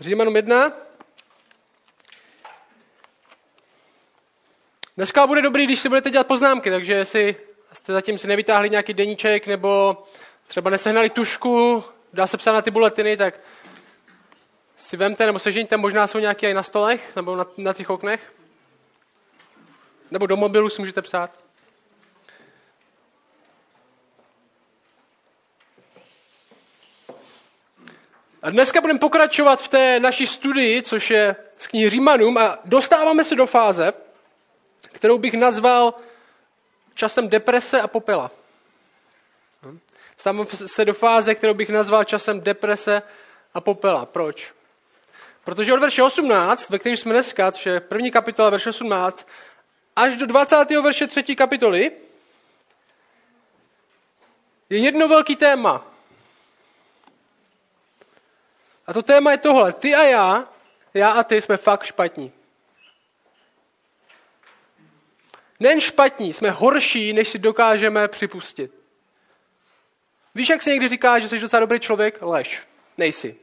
Římanům 1. Dneska bude dobrý, když si budete dělat poznámky, takže jestli jste zatím si nevytáhli nějaký deníček nebo třeba nesehnali tušku, dá se psát na ty buletiny, tak si vemte nebo sežeňte, možná jsou nějaké i na stolech nebo na, na těch oknech. Nebo do mobilu si můžete psát. A dneska budeme pokračovat v té naší studii, což je z knihy Římanům a dostáváme se do fáze, kterou bych nazval časem deprese a popela. Dostáváme se do fáze, kterou bych nazval časem deprese a popela. Proč? Protože od verše 18, ve kterém jsme dneska, což je první kapitola, verše 18, až do 20. verše třetí kapitoly, je jedno velký téma. A to téma je tohle. Ty a já, já a ty jsme fakt špatní. Nen špatní, jsme horší, než si dokážeme připustit. Víš, jak se někdy říká, že jsi docela dobrý člověk? Lež. Nejsi.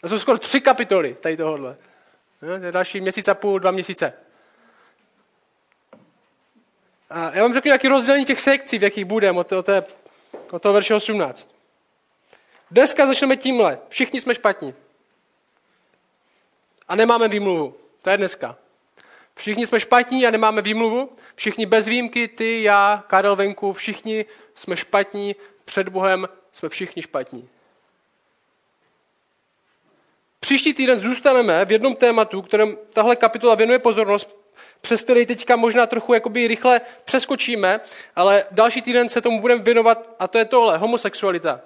To jsou skoro tři kapitoly tady tohohle. To je další měsíc a půl, dva měsíce. A já vám řeknu nějaký rozdělení těch sekcí, v jakých budeme od, té, od toho verše 18. Dneska začneme tímhle. Všichni jsme špatní. A nemáme výmluvu. To je dneska. Všichni jsme špatní a nemáme výmluvu. Všichni bez výjimky, ty, já, Karel venku, všichni jsme špatní. Před Bohem jsme všichni špatní. Příští týden zůstaneme v jednom tématu, kterém tahle kapitola věnuje pozornost, přes který teďka možná trochu jakoby rychle přeskočíme, ale další týden se tomu budeme věnovat a to je tohle, homosexualita.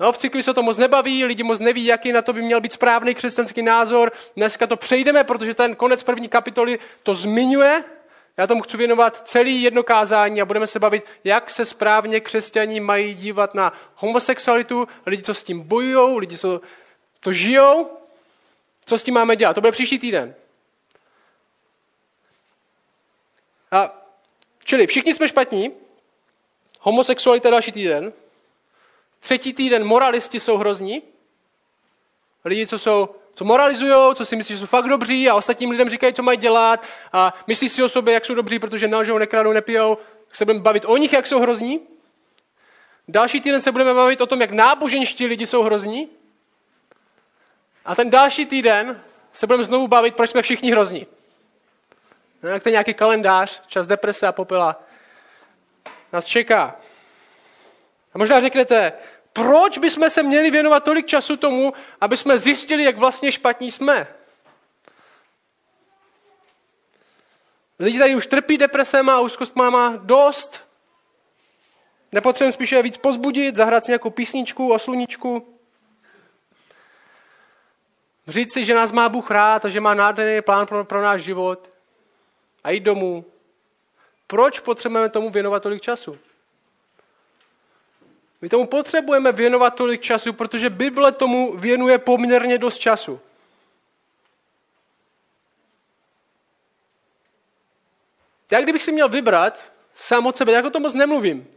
No, v cykli se to moc nebaví, lidi moc neví, jaký na to by měl být správný křesťanský názor. Dneska to přejdeme, protože ten konec první kapitoly to zmiňuje. Já tomu chci věnovat celý jedno kázání a budeme se bavit, jak se správně křesťaní mají dívat na homosexualitu, lidi, co s tím bojují, lidi, co to žijou, co s tím máme dělat. To bude příští týden. A, čili všichni jsme špatní, homosexualita další týden, třetí týden moralisti jsou hrozní, lidi, co jsou co moralizují, co si myslí, že jsou fakt dobří a ostatním lidem říkají, co mají dělat a myslí si o sobě, jak jsou dobří, protože nelžou, nekradou, nepijou, tak se budeme bavit o nich, jak jsou hrozní. Další týden se budeme bavit o tom, jak náboženští lidi jsou hrozní. A ten další týden se budeme znovu bavit, proč jsme všichni hrozní. Jak to nějaký kalendář, čas deprese a popela. Nás čeká. A možná řeknete, proč bychom se měli věnovat tolik času tomu, aby jsme zjistili, jak vlastně špatní jsme? Lidi tady už trpí depresema a úzkostma má dost. Nepotřebujeme spíše víc pozbudit, zahrát si nějakou písničku o sluníčku. Říct si, že nás má Bůh rád a že má nádherný plán pro, pro náš život a jít domů. Proč potřebujeme tomu věnovat tolik času? My tomu potřebujeme věnovat tolik času, protože Bible tomu věnuje poměrně dost času. Já kdybych si měl vybrat sám od sebe, jako to moc nemluvím.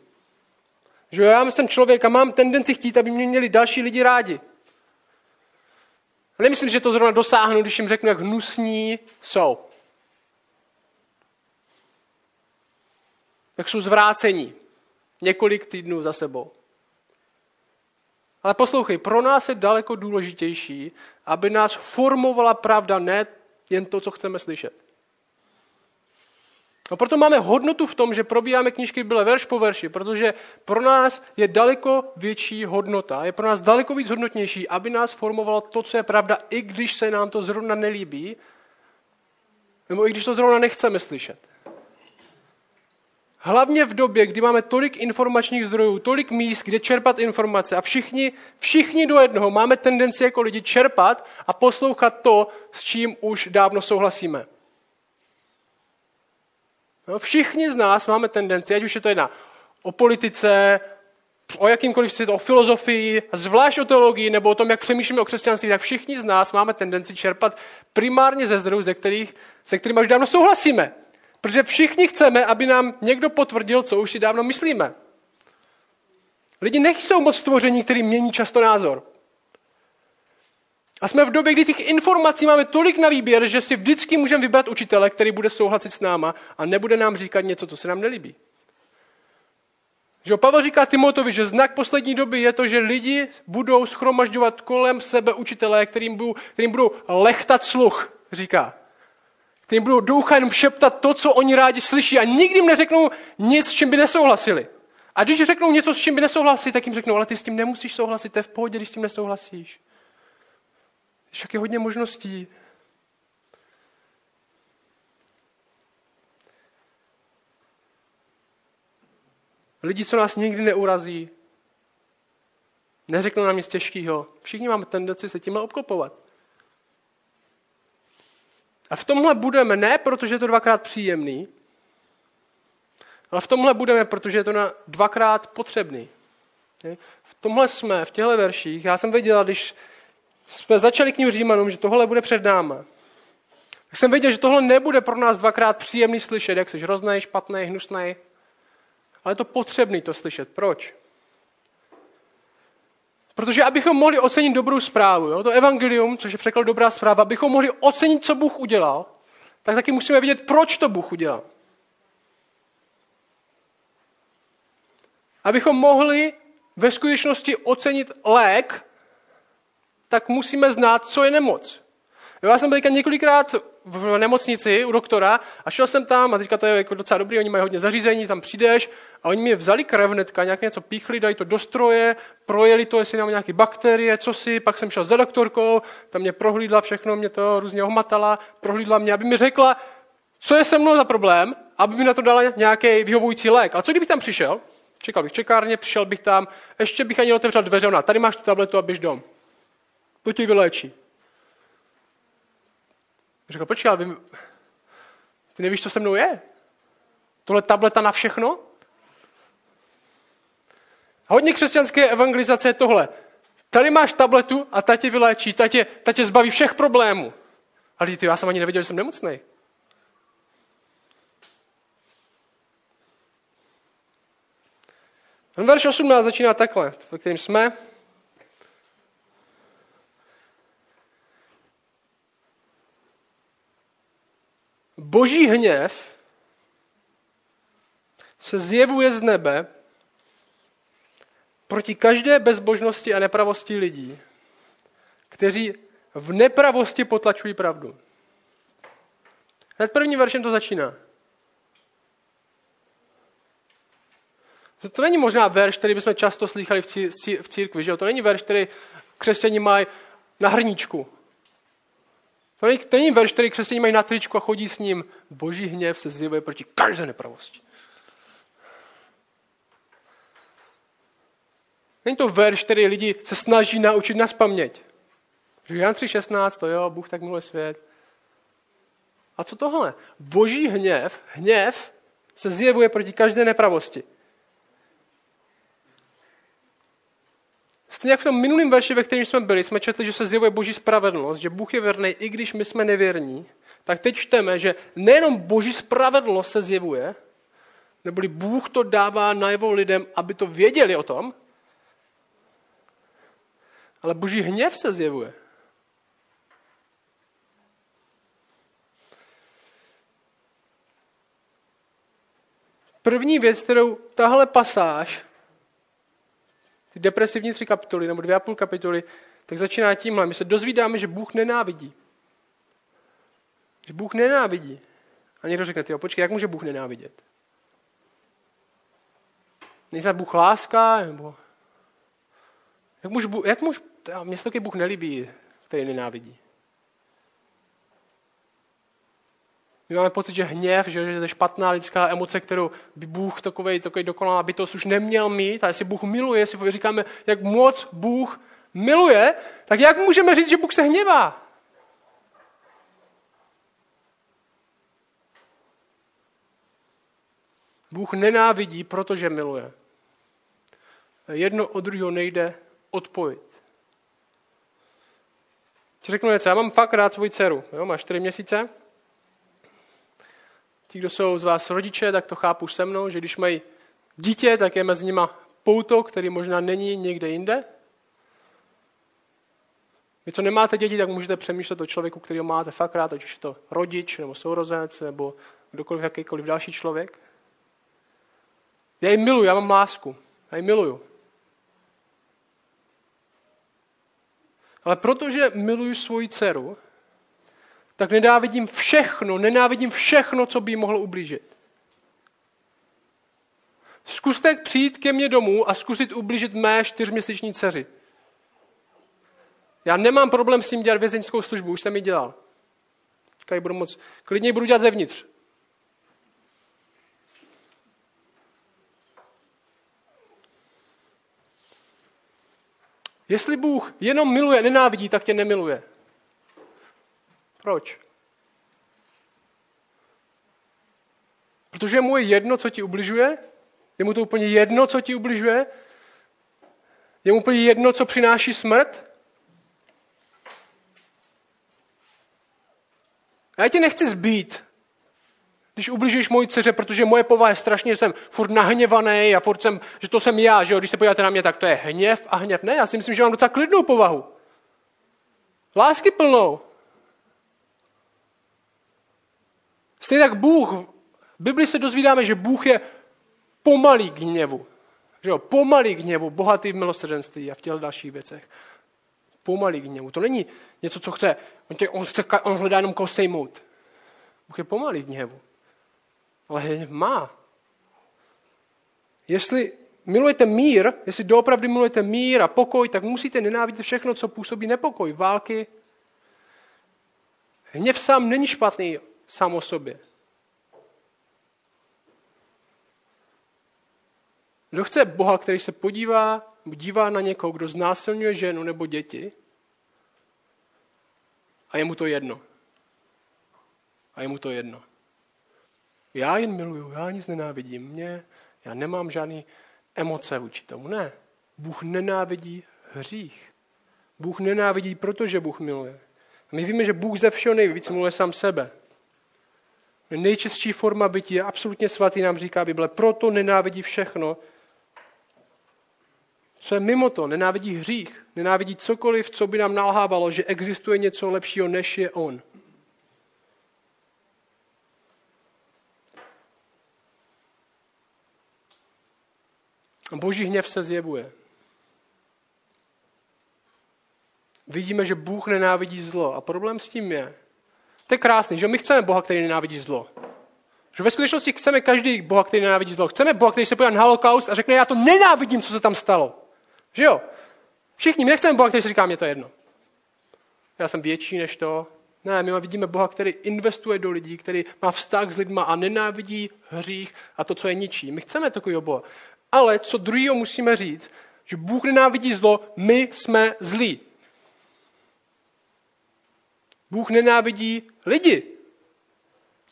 Že já jsem člověk a mám tendenci chtít, aby mě měli další lidi rádi. A nemyslím, že to zrovna dosáhnu, když jim řeknu, jak hnusní jsou. Jak jsou zvrácení. Několik týdnů za sebou. Ale poslouchej, pro nás je daleko důležitější, aby nás formovala pravda, ne jen to, co chceme slyšet. No proto máme hodnotu v tom, že probíháme knížky byle verš po verši, protože pro nás je daleko větší hodnota, je pro nás daleko víc hodnotnější, aby nás formovalo to, co je pravda, i když se nám to zrovna nelíbí, nebo i když to zrovna nechceme slyšet. Hlavně v době, kdy máme tolik informačních zdrojů, tolik míst, kde čerpat informace a všichni, všichni do jednoho máme tendenci jako lidi čerpat a poslouchat to, s čím už dávno souhlasíme. No, všichni z nás máme tendenci, ať už je to jedna o politice, o jakýmkoliv světu, o filozofii, zvlášť o teologii nebo o tom, jak přemýšlíme o křesťanství, tak všichni z nás máme tendenci čerpat primárně ze zdrojů, ze kterých, se kterými už dávno souhlasíme. Protože všichni chceme, aby nám někdo potvrdil, co už si dávno myslíme. Lidi nejsou moc stvoření, který mění často názor. A jsme v době, kdy těch informací máme tolik na výběr, že si vždycky můžeme vybrat učitele, který bude souhlasit s náma a nebude nám říkat něco, co se nám nelíbí. Že Pavel říká Timotovi, že znak poslední doby je to, že lidi budou schromažďovat kolem sebe učitelé, kterým budou, kterým budou lechtat sluch, říká. Kterým budou doucha jenom šeptat to, co oni rádi slyší a nikdy jim neřeknou nic, s čím by nesouhlasili. A když řeknou něco, s čím by nesouhlasili, tak jim řeknou, ale ty s tím nemusíš souhlasit, to je v pohodě, když s tím nesouhlasíš. Však je hodně možností. Lidi, co nás nikdy neurazí, neřeknou nám nic těžkého. Všichni máme tendenci se tímhle obklopovat. A v tomhle budeme ne, protože je to dvakrát příjemný, ale v tomhle budeme, protože je to na dvakrát potřebný. V tomhle jsme, v těchto verších, já jsem věděl, když jsme začali knihu Římanům, že tohle bude před náma, tak jsem věděl, že tohle nebude pro nás dvakrát příjemný slyšet, jak jsi hrozný, špatný, hnusný, ale je to potřebný to slyšet. Proč? Protože abychom mohli ocenit dobrou zprávu, jo, to evangelium, což je překlad dobrá zpráva, abychom mohli ocenit, co Bůh udělal, tak taky musíme vědět, proč to Bůh udělal. Abychom mohli ve skutečnosti ocenit lék, tak musíme znát, co je nemoc. Já jsem byl několikrát v nemocnici u doktora a šel jsem tam a teďka to je jako docela dobrý, oni mají hodně zařízení, tam přijdeš a oni mi vzali krev hnedka, nějak něco píchli, dají to do stroje, projeli to, jestli mám nějaké bakterie, co si, pak jsem šel za doktorkou, tam mě prohlídla všechno, mě to různě ohmatala, prohlídla mě, aby mi řekla, co je se mnou za problém, aby mi na to dala nějaký vyhovující lék. A co kdybych tam přišel? Čekal bych čekárně, přišel bych tam, ještě bych ani otevřel dveře, ona, tady máš tu tabletu a běž dom. To ti vyléčí. Řekl, počkej, ale vy, ty nevíš, co se mnou je? Tohle tableta na všechno? Hodně křesťanské evangelizace je tohle. Tady máš tabletu a ta tě vyléčí, ta tě, ta tě zbaví všech problémů. Ale ty, já jsem ani nevěděl, že jsem nemocný. Ten verš 18 začíná takhle, ve kterým jsme. Boží hněv se zjevuje z nebe proti každé bezbožnosti a nepravosti lidí, kteří v nepravosti potlačují pravdu. Hned prvním veršem to začíná. To není možná verš, který bychom často slychali v církvi, že? To není verš, který křesťani mají na hrníčku. To není, to není verš, který křesťané mají na tričku a chodí s ním. Boží hněv se zjevuje proti každé nepravosti. Není to verš, který lidi se snaží naučit na paměť. Že Jan 3.16, to jo, Bůh tak miluje svět. A co tohle? Boží hněv, hněv se zjevuje proti každé nepravosti. Stejně jak v tom minulém verši, ve kterém jsme byli, jsme četli, že se zjevuje boží spravedlnost, že Bůh je věrný, i když my jsme nevěrní, tak teď čteme, že nejenom boží spravedlnost se zjevuje, neboli Bůh to dává najevo lidem, aby to věděli o tom, ale boží hněv se zjevuje. První věc, kterou tahle pasáž ty depresivní tři kapitoly, nebo dvě a půl kapitoly, tak začíná tímhle. My se dozvídáme, že Bůh nenávidí. Že Bůh nenávidí. A někdo řekne, tyjo, počkej, jak může Bůh nenávidět? Nejsem Bůh láska, nebo... Jak může Bůh, jak může, mně se taky Bůh nelíbí, který nenávidí. My máme pocit, že hněv, že je to špatná lidská emoce, kterou by Bůh takový, takový dokonalá bytost už neměl mít. A jestli Bůh miluje, jestli říkáme, jak moc Bůh miluje, tak jak můžeme říct, že Bůh se hněvá? Bůh nenávidí, protože miluje. Jedno od druhého nejde odpojit. Ti řeknu něco, já mám fakt rád svoji dceru. Jo, má čtyři měsíce, Ti, kdo jsou z vás rodiče, tak to chápu se mnou, že když mají dítě, tak je mezi nima pouto, který možná není někde jinde. Vy, co nemáte děti, tak můžete přemýšlet o člověku, který ho máte fakt rád, ať už je to rodič, nebo sourozenec, nebo kdokoliv, jakýkoliv další člověk. Já ji miluji, já mám lásku. Já ji miluju. Ale protože miluju svoji dceru, tak nenávidím všechno, nenávidím všechno, co by jí mohlo ublížit. Zkuste přijít ke mně domů a zkusit ublížit mé čtyřměsíční dceři. Já nemám problém s tím dělat vězeňskou službu, už jsem ji dělal. Říkají, budu moc, klidně budu dělat zevnitř. Jestli Bůh jenom miluje, nenávidí, tak tě nemiluje. Proč? Protože mu je jedno, co ti ubližuje, je mu to úplně jedno, co ti ubližuje, je mu úplně jedno, co přináší smrt. Já tě nechci zbít, když ubližuješ mojí dceře, protože moje povaha je strašně, že jsem furt nahněvaný a furt jsem, že to jsem já, že jo? když se podíváte na mě, tak to je hněv a hněv. Ne, já si myslím, že mám docela klidnou povahu. Lásky plnou. Stejně tak Bůh, v Bibli se dozvídáme, že Bůh je pomalý k hněvu. Že jo? Pomalý k hněvu, bohatý v milosrdenství a v těch dalších věcech. Pomalý k hněvu. To není něco, co chce. On, tě, on, chce, on hledá jenom koho sejmout. Bůh je pomalý k hněvu. Ale má. Jestli milujete mír, jestli doopravdy milujete mír a pokoj, tak musíte nenávidět všechno, co působí nepokoj, války. Hněv sám není špatný sám o sobě. Kdo chce Boha, který se podívá, dívá na někoho, kdo znásilňuje ženu nebo děti a je mu to jedno. A je mu to jedno. Já jen miluju, já nic nenávidím. Mě, já nemám žádný emoce vůči tomu. Ne. Bůh nenávidí hřích. Bůh nenávidí, protože Bůh miluje. My víme, že Bůh ze všeho nejvíc miluje sám sebe. Nejčistší forma bytí je absolutně svatý, nám říká Bible. Proto nenávidí všechno, co je mimo to. Nenávidí hřích. Nenávidí cokoliv, co by nám nalhávalo, že existuje něco lepšího, než je on. Boží hněv se zjevuje. Vidíme, že Bůh nenávidí zlo. A problém s tím je, to je krásný, že my chceme Boha, který nenávidí zlo. Že ve skutečnosti chceme každý Boha, který nenávidí zlo. Chceme Boha, který se podívá na holokaust a řekne, já to nenávidím, co se tam stalo. Že jo? Všichni, my nechceme Boha, který si říká, mě to jedno. Já jsem větší než to. Ne, my vidíme Boha, který investuje do lidí, který má vztah s lidma a nenávidí hřích a to, co je ničí. My chceme takový Boha. Ale co druhého musíme říct, že Bůh nenávidí zlo, my jsme zlí. Bůh nenávidí lidi.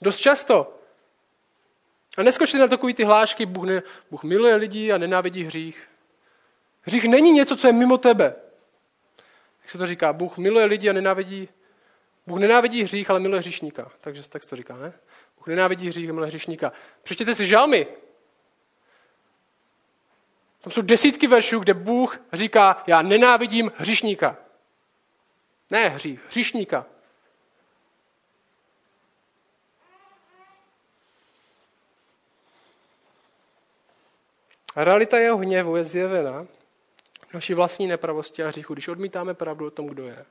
Dost často. A neskočte na takový ty hlášky, Bůh, ne, Bůh miluje lidi a nenávidí hřích. Hřích není něco, co je mimo tebe. Jak se to říká? Bůh miluje lidi a nenávidí. Bůh nenávidí hřích, ale miluje hříšníka. Takže tak se to říká, ne? Bůh nenávidí hřích a miluje hříšníka. Přečtěte si žalmy. Tam jsou desítky veršů, kde Bůh říká, já nenávidím hříšníka. Ne hřích, hříšníka. A realita jeho hněvu je zjevena v naší vlastní nepravosti a hříchu, když odmítáme pravdu o tom, kdo je.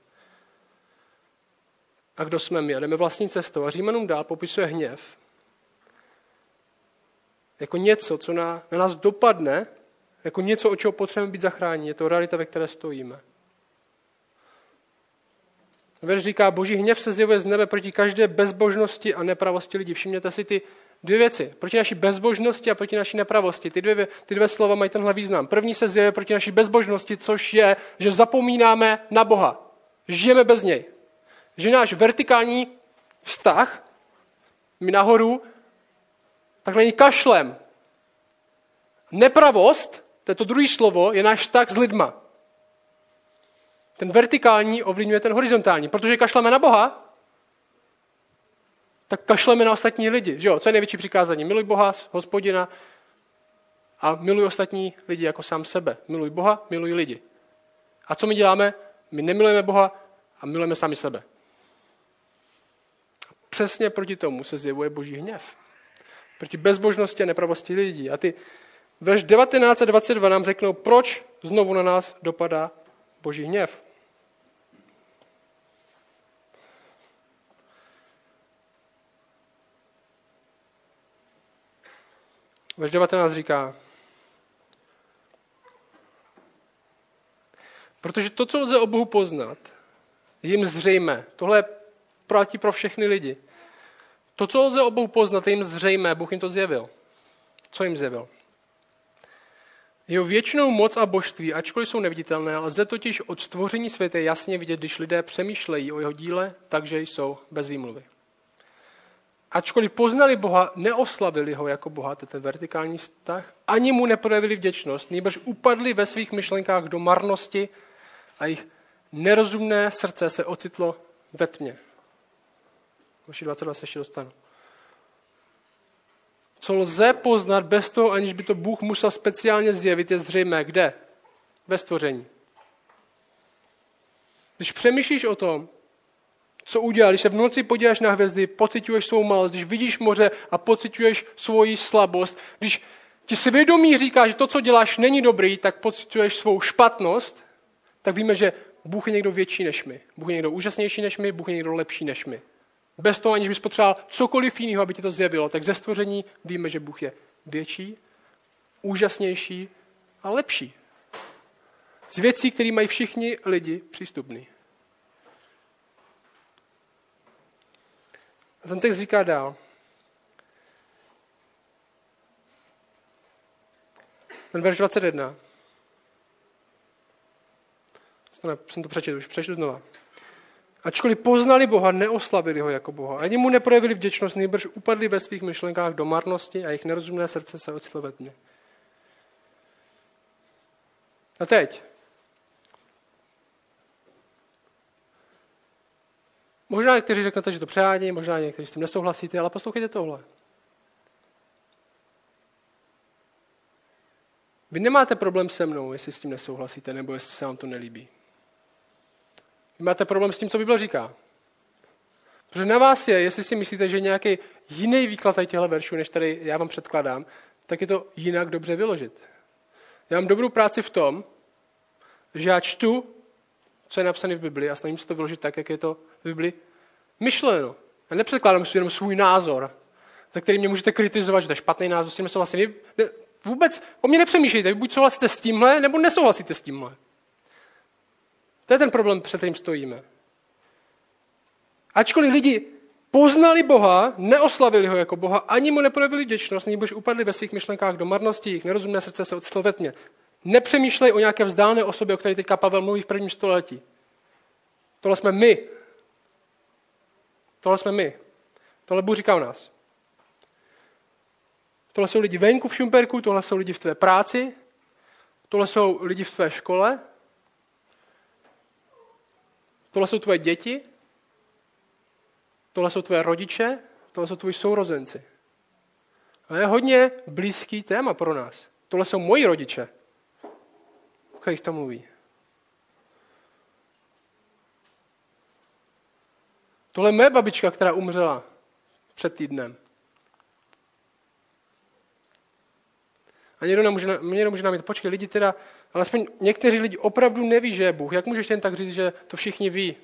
A kdo jsme my. A jdeme vlastní cestou. A Římanům dál popisuje hněv jako něco, co na, na nás dopadne, jako něco, o čeho potřebujeme být zachráněni. Je to realita, ve které stojíme. Verš říká, boží hněv se zjevuje z nebe proti každé bezbožnosti a nepravosti lidí. Všimněte si ty dvě věci. Proti naší bezbožnosti a proti naší nepravosti. Ty dvě, ty dvě slova mají tenhle význam. První se zjevuje proti naší bezbožnosti, což je, že zapomínáme na Boha. Žijeme bez něj. Že náš vertikální vztah, my nahoru, tak není kašlem. Nepravost, to druhé slovo, je náš vztah s lidma. Ten vertikální ovlivňuje ten horizontální. Protože kašleme na Boha, tak kašleme na ostatní lidi. Že jo? Co je největší přikázání? Miluj Boha, hospodina a miluj ostatní lidi jako sám sebe. Miluj Boha, miluj lidi. A co my děláme? My nemilujeme Boha, a milujeme sami sebe. Přesně proti tomu se zjevuje boží hněv. Proti bezbožnosti a nepravosti lidí. A ty verš 19 a 22 nám řeknou, proč znovu na nás dopadá boží hněv. Verš 19 říká, protože to, co lze o Bohu poznat, je jim zřejmé. Tohle platí pro všechny lidi. To, co lze o Bohu poznat, je jim zřejmé. Bůh jim to zjevil. Co jim zjevil? Jeho věčnou moc a božství, ačkoliv jsou neviditelné, lze totiž od stvoření světa jasně vidět, když lidé přemýšlejí o jeho díle, takže jsou bez výmluvy. Ačkoliv poznali Boha, neoslavili ho jako Boha, to je ten vertikální vztah, ani mu neprojevili vděčnost, nebož upadli ve svých myšlenkách do marnosti a jejich nerozumné srdce se ocitlo ve tmě. Vaši 22 se ještě dostanu. Co lze poznat bez toho, aniž by to Bůh musel speciálně zjevit, je zřejmé. Kde? Ve stvoření. Když přemýšlíš o tom, co udělal, když se v noci podíváš na hvězdy, pocituješ svou malost, když vidíš moře a pocituješ svoji slabost, když ti svědomí říká, že to, co děláš, není dobrý, tak pocituješ svou špatnost, tak víme, že Bůh je někdo větší než my. Bůh je někdo úžasnější než my, Bůh je někdo lepší než my. Bez toho, aniž bys potřeboval cokoliv jiného, aby ti to zjevilo, tak ze stvoření víme, že Bůh je větší, úžasnější a lepší. Z věcí, které mají všichni lidi přístupný. A ten text říká dál. Ten verš 21. Jsem to přečetl, už přečtu znova. Ačkoliv poznali Boha, neoslavili ho jako Boha. Ani mu neprojevili vděčnost, nejbrž upadli ve svých myšlenkách do marnosti a jejich nerozumné srdce se ocitlo ve tmě. A teď. Možná někteří řeknete, že to přehání, možná někteří s tím nesouhlasíte, ale poslouchejte tohle. Vy nemáte problém se mnou, jestli s tím nesouhlasíte, nebo jestli se vám to nelíbí. Vy máte problém s tím, co Bible říká. Protože na vás je, jestli si myslíte, že nějaký jiný výklad těchto veršů, než tady já vám předkladám, tak je to jinak dobře vyložit. Já mám dobrou práci v tom, že já čtu, co je napsané v Bibli a snažím se to vyložit tak, jak je to v Bibli myšleno. Já nepředkládám si jenom svůj názor, za který mě můžete kritizovat, že to je špatný názor, s tím nesouhlasím. Vůbec o mě nepřemýšlejte, buď souhlasíte s tímhle, nebo nesouhlasíte s tímhle. To je ten problém, před kterým stojíme. Ačkoliv lidi poznali Boha, neoslavili ho jako Boha, ani mu neprojevili vděčnost, nebož upadli ve svých myšlenkách do marnosti, jejich nerozumné srdce se odstlo. Nepřemýšlej o nějaké vzdálené osobě, o které teďka Pavel mluví v prvním století. Tohle jsme my. Tohle jsme my. Tohle Bůh říká o nás. Tohle jsou lidi venku v Šumperku, tohle jsou lidi v tvé práci, tohle jsou lidi v tvé škole, Tohle jsou tvoje děti, tohle jsou tvoje rodiče, tohle jsou tvoji sourozenci. A je hodně blízký téma pro nás. Tohle jsou moji rodiče, o kterých to mluví. Tohle je moje babička, která umřela před týdnem. A někdo, nemůže, někdo může nám jít, počkej, lidi teda Alespoň někteří lidi opravdu neví, že je Bůh. Jak můžeš jen tak říct, že to všichni ví?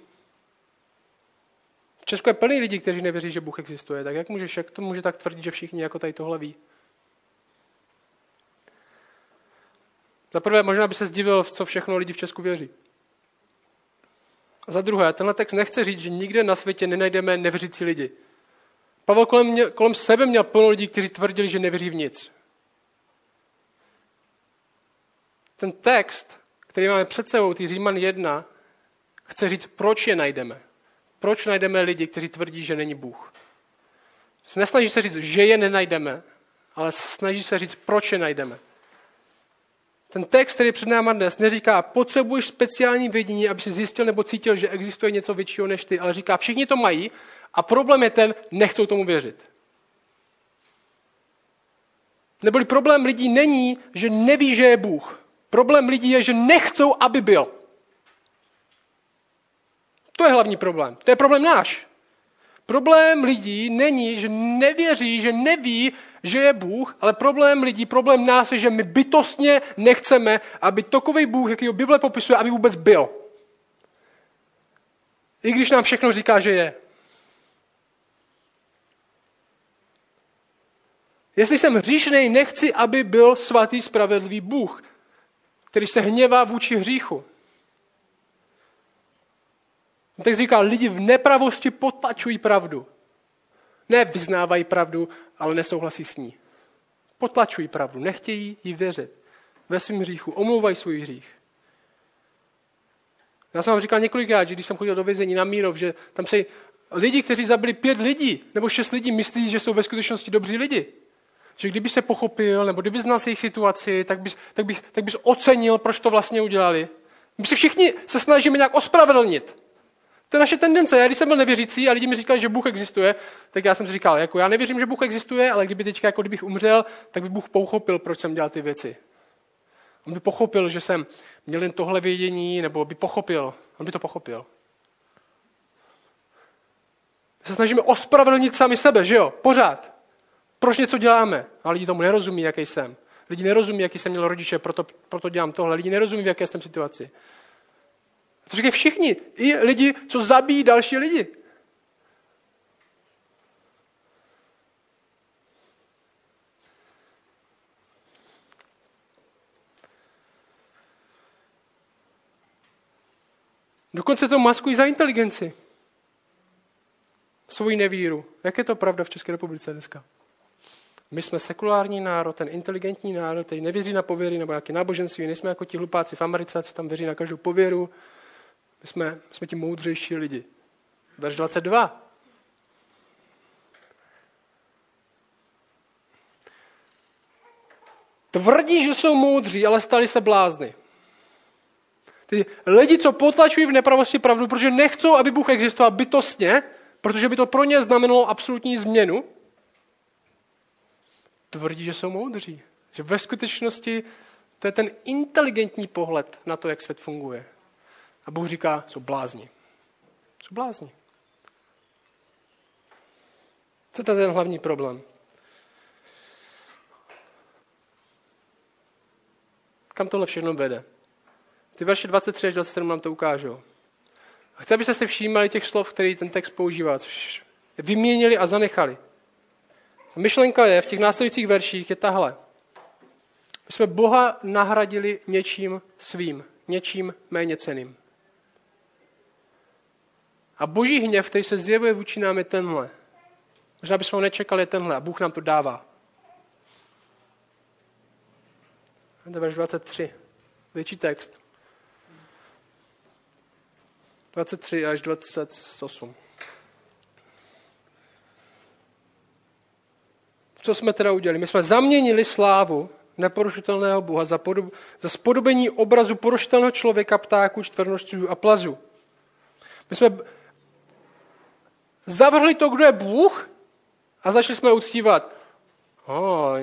V Česku je plný lidí, kteří nevěří, že Bůh existuje. Tak jak můžeš, jak to může tak tvrdit, že všichni jako tady tohle ví? Za prvé, možná by se zdivil, co všechno lidi v Česku věří. Za druhé, tenhle text nechce říct, že nikde na světě nenajdeme nevěřící lidi. Pavel kolem, mě, kolem sebe měl plno lidí, kteří tvrdili, že nevěří v nic. Ten text, který máme před sebou, ty Říman 1, chce říct, proč je najdeme. Proč najdeme lidi, kteří tvrdí, že není Bůh. Nesnaží se říct, že je nenajdeme, ale snaží se říct, proč je najdeme. Ten text, který před náma dnes, neříká, potřebuješ speciální vědění, aby si zjistil nebo cítil, že existuje něco většího než ty, ale říká, všichni to mají a problém je ten, nechcou tomu věřit. Neboli problém lidí není, že neví, že je Bůh. Problém lidí je, že nechcou, aby byl. To je hlavní problém. To je problém náš. Problém lidí není, že nevěří, že neví, že je Bůh, ale problém lidí, problém nás je, že my bytostně nechceme, aby takový Bůh, jaký ho Bible popisuje, aby vůbec byl. I když nám všechno říká, že je. Jestli jsem hříšný, nechci, aby byl svatý, spravedlivý Bůh, který se hněvá vůči hříchu. Tak říká, lidi v nepravosti potlačují pravdu. Ne vyznávají pravdu, ale nesouhlasí s ní. Potlačují pravdu, nechtějí jí věřit. Ve svém hříchu, omlouvají svůj hřích. Já jsem vám říkal několikrát, že když jsem chodil do vězení na Mírov, že tam se lidi, kteří zabili pět lidí nebo šest lidí, myslí, že jsou ve skutečnosti dobří lidi. Že kdyby se pochopil, nebo kdyby znal jejich situaci, tak bys, tak, bys, tak bys ocenil, proč to vlastně udělali. My si všichni se snažíme nějak ospravedlnit. To je naše tendence. Já když jsem byl nevěřící a lidi mi říkali, že Bůh existuje, tak já jsem si říkal, jako já nevěřím, že Bůh existuje, ale kdyby teďka, jako kdybych umřel, tak by Bůh pochopil, proč jsem dělal ty věci. On by pochopil, že jsem měl jen tohle vědění, nebo by pochopil. On by to pochopil. My se snažíme ospravedlnit sami sebe, že jo? Pořád. Proč něco děláme? A lidi tomu nerozumí, jaký jsem. Lidi nerozumí, jaký jsem měl rodiče, proto, proto dělám tohle. Lidi nerozumí, v jaké jsem situaci. To říkají všichni. I lidi, co zabíjí další lidi. Dokonce to maskují za inteligenci. Svoji nevíru. Jak je to pravda v České republice dneska? My jsme sekulární národ, ten inteligentní národ, který nevěří na pověry nebo nějaké náboženství, nejsme jako ti hlupáci v Americe, co tam věří na každou pověru. My jsme, jsme ti moudřejší lidi. Verš 22. Tvrdí, že jsou moudří, ale stali se blázny. Ty lidi, co potlačují v nepravosti pravdu, protože nechcou, aby Bůh existoval bytostně, protože by to pro ně znamenalo absolutní změnu, tvrdí, že jsou moudří. Že ve skutečnosti to je ten inteligentní pohled na to, jak svět funguje. A Bůh říká, jsou blázni. Jsou blázni. Co to je ten hlavní problém? Kam tohle všechno vede? Ty verše 23 až 27 nám to ukážou. A chci, abyste si všímali těch slov, který ten text používá. Vyměnili a zanechali. Myšlenka je v těch následujících verších je tahle. My jsme Boha nahradili něčím svým, něčím méně ceným. A boží hněv, který se zjevuje vůči nám, je tenhle. Možná bychom ho nečekali, je tenhle a Bůh nám to dává. To verš 23. Větší text. 23 až 28. Co jsme teda udělali? My jsme zaměnili slávu neporušitelného Boha za, podob, za spodobení obrazu porušitelného člověka, ptáků, čtvrnožců a plazu. My jsme zavrhli to, kdo je Bůh a začali jsme uctívat oh,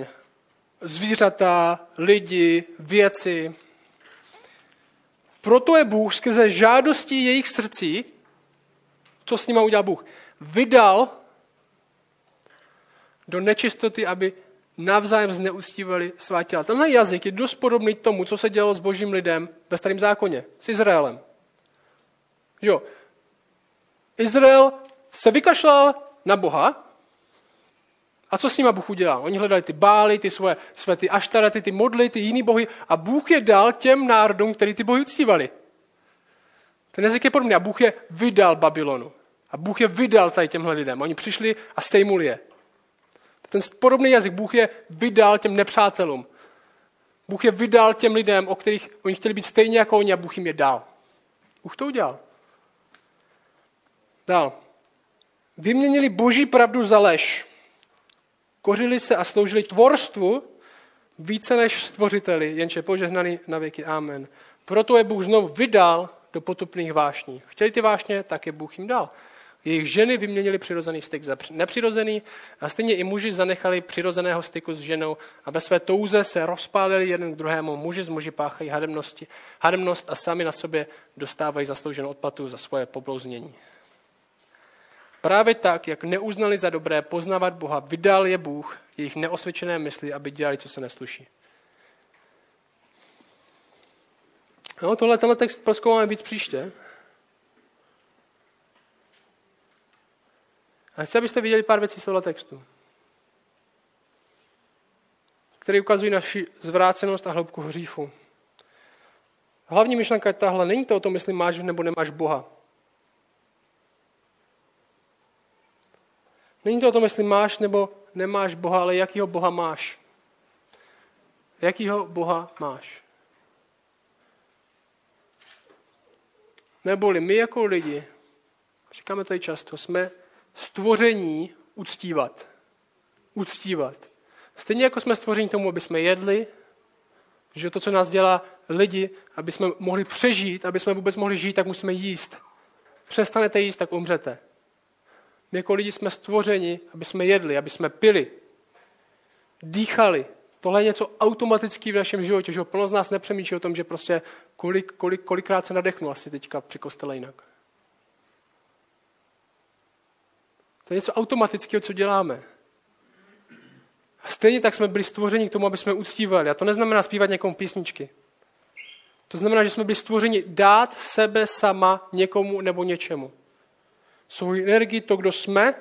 zvířata, lidi, věci. Proto je Bůh skrze žádostí jejich srdcí, co s nima udělal Bůh, vydal do nečistoty, aby navzájem zneustívali svá těla. Tenhle jazyk je dost podobný tomu, co se dělalo s božím lidem ve starém zákoně, s Izraelem. Jo. Izrael se vykašlal na Boha a co s nima Bůh udělal? Oni hledali ty bály, ty svoje, své ty aštarety, ty modly, ty jiný bohy a Bůh je dal těm národům, který ty bohy uctívali. Ten jazyk je podobný a Bůh je vydal Babylonu. A Bůh je vydal tady těmhle lidem. Oni přišli a sejmuli je. Ten podobný jazyk Bůh je vydal těm nepřátelům. Bůh je vydal těm lidem, o kterých oni chtěli být stejně jako oni a Bůh jim je dal. Bůh to udělal. Dál. Vyměnili boží pravdu za lež. Kořili se a sloužili tvorstvu více než stvořiteli, jenže požehnaný na věky. Amen. Proto je Bůh znovu vydal do potupných vášní. Chtěli ty vášně, tak je Bůh jim dal. Jejich ženy vyměnili přirozený styk za nepřirozený a stejně i muži zanechali přirozeného styku s ženou a ve své touze se rozpálili jeden k druhému. Muži z muži páchají hademnosti, hademnost a sami na sobě dostávají zaslouženou odplatu za svoje poblouznění. Právě tak, jak neuznali za dobré poznávat Boha, vydal je Bůh jejich neosvědčené mysli, aby dělali, co se nesluší. No, tohle, tenhle text proskoumáme víc příště. A chci, abyste viděli pár věcí z tohle textu, které ukazují naši zvrácenost a hloubku hříchu. Hlavní myšlenka je tahle. Není to o tom, jestli máš nebo nemáš Boha. Není to o tom, jestli máš nebo nemáš Boha, ale jakýho Boha máš. Jakýho Boha máš. Neboli my jako lidi, říkáme tady často, jsme stvoření uctívat. Uctívat. Stejně jako jsme stvoření tomu, aby jsme jedli, že to, co nás dělá lidi, aby jsme mohli přežít, aby jsme vůbec mohli žít, tak musíme jíst. Přestanete jíst, tak umřete. My jako lidi jsme stvořeni, aby jsme jedli, aby jsme pili, dýchali. Tohle je něco automatický v našem životě, že plno z nás nepřemýšlí o tom, že prostě kolik, kolik, kolikrát se nadechnu asi teďka při kostele jinak. To je něco automatického, co děláme. A stejně tak jsme byli stvořeni k tomu, aby jsme uctívali. A to neznamená zpívat někomu písničky. To znamená, že jsme byli stvořeni dát sebe sama někomu nebo něčemu svou energii, to, kdo jsme,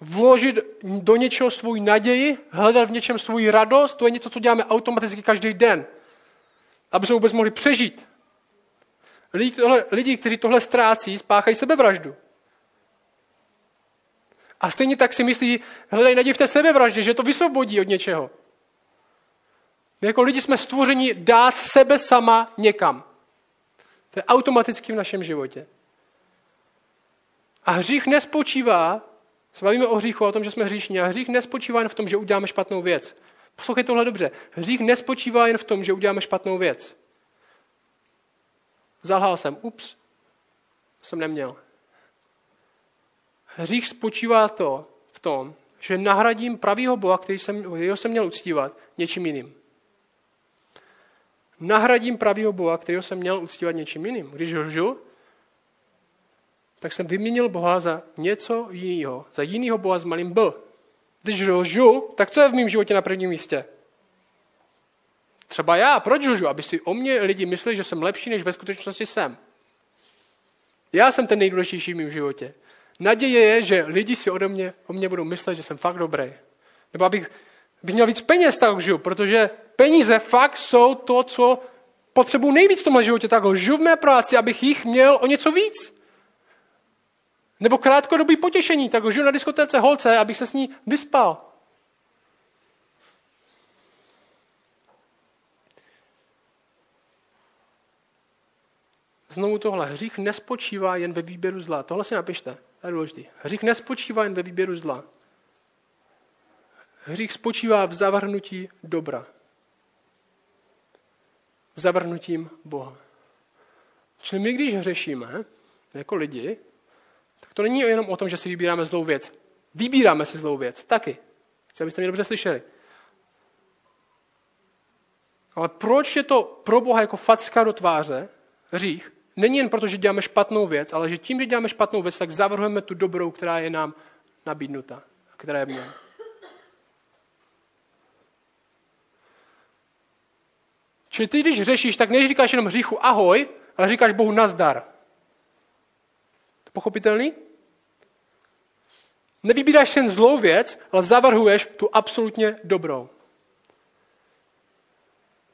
vložit do něčeho svou naději, hledat v něčem svou radost, to je něco, co děláme automaticky každý den, aby jsme vůbec mohli přežít. Lidi, tohle, lidi kteří tohle ztrácí, spáchají sebevraždu. A stejně tak si myslí, v té sebevraždě, že to vysvobodí od něčeho. My jako lidi jsme stvořeni dát sebe sama někam. To je automaticky v našem životě. A hřích nespočívá, se bavíme o hříchu, o tom, že jsme hříšní, a hřích nespočívá jen v tom, že uděláme špatnou věc. Poslouchej tohle dobře. Hřích nespočívá jen v tom, že uděláme špatnou věc. Zalhal jsem, ups, jsem neměl. Hřích spočívá to v tom, že nahradím pravýho Boha, který jsem, kterýho jsem měl uctívat, něčím jiným. Nahradím pravýho Boha, kterého jsem měl uctívat něčím jiným. Když lžu, tak jsem vyměnil Boha za něco jiného, za jiného Boha s malým B. Když lžu, tak co je v mém životě na prvním místě? Třeba já, proč lžu? Aby si o mě lidi mysleli, že jsem lepší, než ve skutečnosti jsem. Já jsem ten nejdůležitější v mém životě. Naděje je, že lidi si ode mě, o mě budou myslet, že jsem fakt dobrý. Nebo abych, abych měl víc peněz, tak lžu, protože peníze fakt jsou to, co potřebuji nejvíc v tomhle životě, tak lžu v mé práci, abych jich měl o něco víc. Nebo krátkodobý potěšení, tak žiju na diskotéce holce, abych se s ní vyspal. Znovu tohle. Hřích nespočívá jen ve výběru zla. Tohle si napište. To je důležité. Hřích nespočívá jen ve výběru zla. Hřích spočívá v zavrhnutí dobra. V zavrhnutím Boha. Čili my, když hřešíme, jako lidi, tak to není jenom o tom, že si vybíráme zlou věc. Vybíráme si zlou věc, taky. Chci, abyste mě dobře slyšeli. Ale proč je to pro Boha jako facka do tváře, hřích, není jen proto, že děláme špatnou věc, ale že tím, že děláme špatnou věc, tak zavrhujeme tu dobrou, která je nám nabídnuta, která je v něm. Čili ty, když řešíš, tak neříkáš jenom hříchu ahoj, ale říkáš Bohu nazdar. Pochopitelný? Nevybíráš jen zlou věc, ale zavrhuješ tu absolutně dobrou.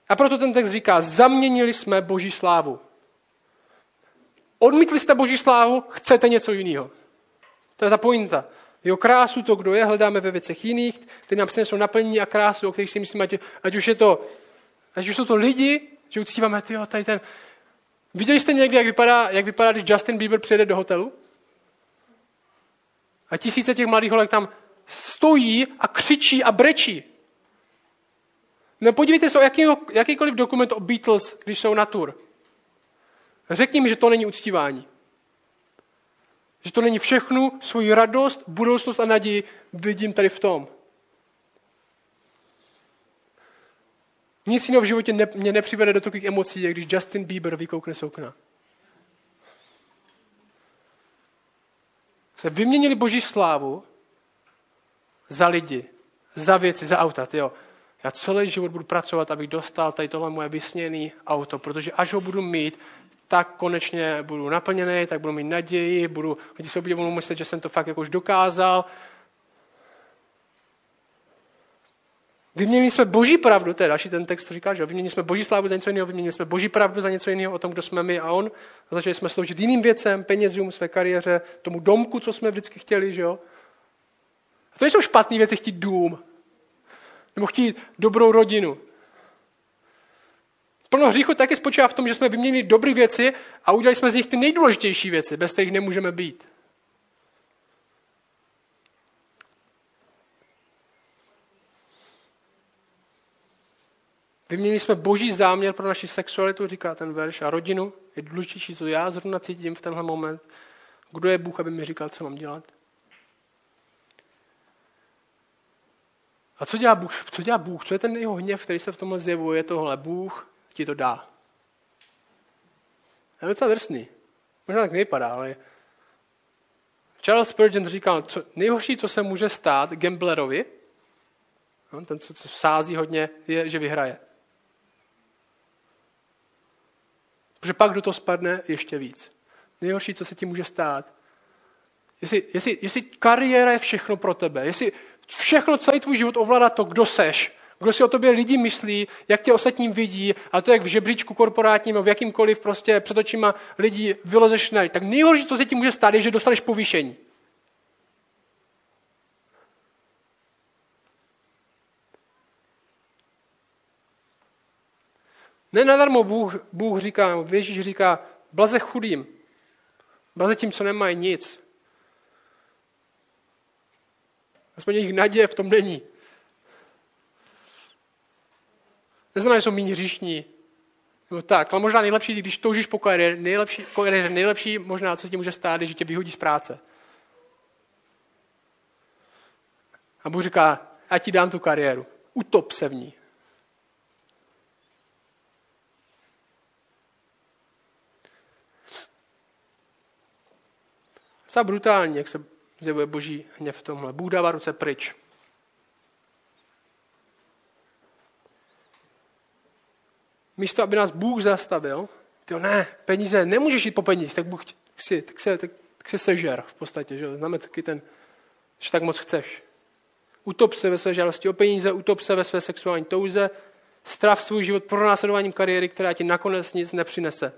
A proto ten text říká, zaměnili jsme boží slávu. Odmítli jste boží slávu, chcete něco jiného. To je ta pointa. Jo, krásu, to, kdo je, hledáme ve věcech jiných, ty nám přinesou naplnění a krásu, o kterých si myslíme, ať, ať, už je to, ať už jsou to lidi, že uctíváme, tyjo, tady ten, Viděli jste někdy, jak vypadá, jak vypadá, když Justin Bieber přijede do hotelu? A tisíce těch mladých holek tam stojí a křičí a brečí. No podívejte se o jaký, jakýkoliv dokument o Beatles, když jsou na tour. Řekni mi, že to není uctívání. Že to není všechnu svoji radost, budoucnost a naději vidím tady v tom. Nic jiného v životě ne, mě nepřivede do takových emocí, jak když Justin Bieber vykoukne z okna. Se vyměnili boží slávu za lidi, za věci, za auta. Tyjo. Já celý život budu pracovat, abych dostal tady tohle moje vysněné auto, protože až ho budu mít, tak konečně budu naplněný, tak budu mít naději, budu, lidi se budou myslet, že jsem to fakt jako už dokázal. Vyměnili jsme boží pravdu, to je další ten text říká, že vyměnili jsme boží slávu za něco jiného, vyměnili jsme boží pravdu za něco jiného o tom, kdo jsme my a on. A začali jsme sloužit jiným věcem, penězům, své kariéře, tomu domku, co jsme vždycky chtěli, že jo. A to jsou špatné věci, chtít dům. Nebo chtít dobrou rodinu. Plno hříchu taky spočívá v tom, že jsme vyměnili dobré věci a udělali jsme z nich ty nejdůležitější věci, bez kterých nemůžeme být. Vyměnili jsme boží záměr pro naši sexualitu, říká ten verš, a rodinu. Je důležitější, co já zrovna cítím v tenhle moment. Kdo je Bůh, aby mi říkal, co mám dělat? A co dělá Bůh? Co dělá Bůh? Co je ten jeho hněv, který se v tomhle zjevuje? Je tohle. Bůh ti to dá. Je docela drsný. Možná tak nevypadá, ale Charles Spurgeon říkal, co, nejhorší, co se může stát gamblerovi, no, ten, co sází hodně, je, že vyhraje. Protože pak do toho spadne ještě víc. Nejhorší, co se ti může stát, jestli, jestli, jestli kariéra je všechno pro tebe, jestli všechno, celý tvůj život ovládá to, kdo seš, kdo si o tobě lidi myslí, jak tě ostatním vidí, a to jak v žebříčku korporátním, nebo v jakýmkoliv prostě před očima lidí vylezeš na tak nejhorší, co se ti může stát, je, že dostaneš povýšení. Nenadarmo Bůh, Bůh říká, Ježíš říká, blaze chudým, blaze tím, co nemají nic. Aspoň jejich naděje v tom není. Neznamená, že jsou méně hříšní. Nebo tak, ale možná nejlepší, když toužíš po kariéře, nejlepší, kariéře, nejlepší možná, co se ti může stát, je, že tě vyhodí z práce. A Bůh říká, já ti dám tu kariéru. Utop se v ní. Docela brutální, jak se zjevuje boží hněv v tomhle. Bůh dává ruce pryč. Místo, aby nás Bůh zastavil, ty ne, peníze, nemůžeš jít po peníze, tak Bůh si, tak se, tak, tak se sežer v podstatě, že Známe taky ten, že tak moc chceš. Utop se ve své žádosti o peníze, utop se ve své sexuální touze, strav svůj život pro následováním kariéry, která ti nakonec nic nepřinese.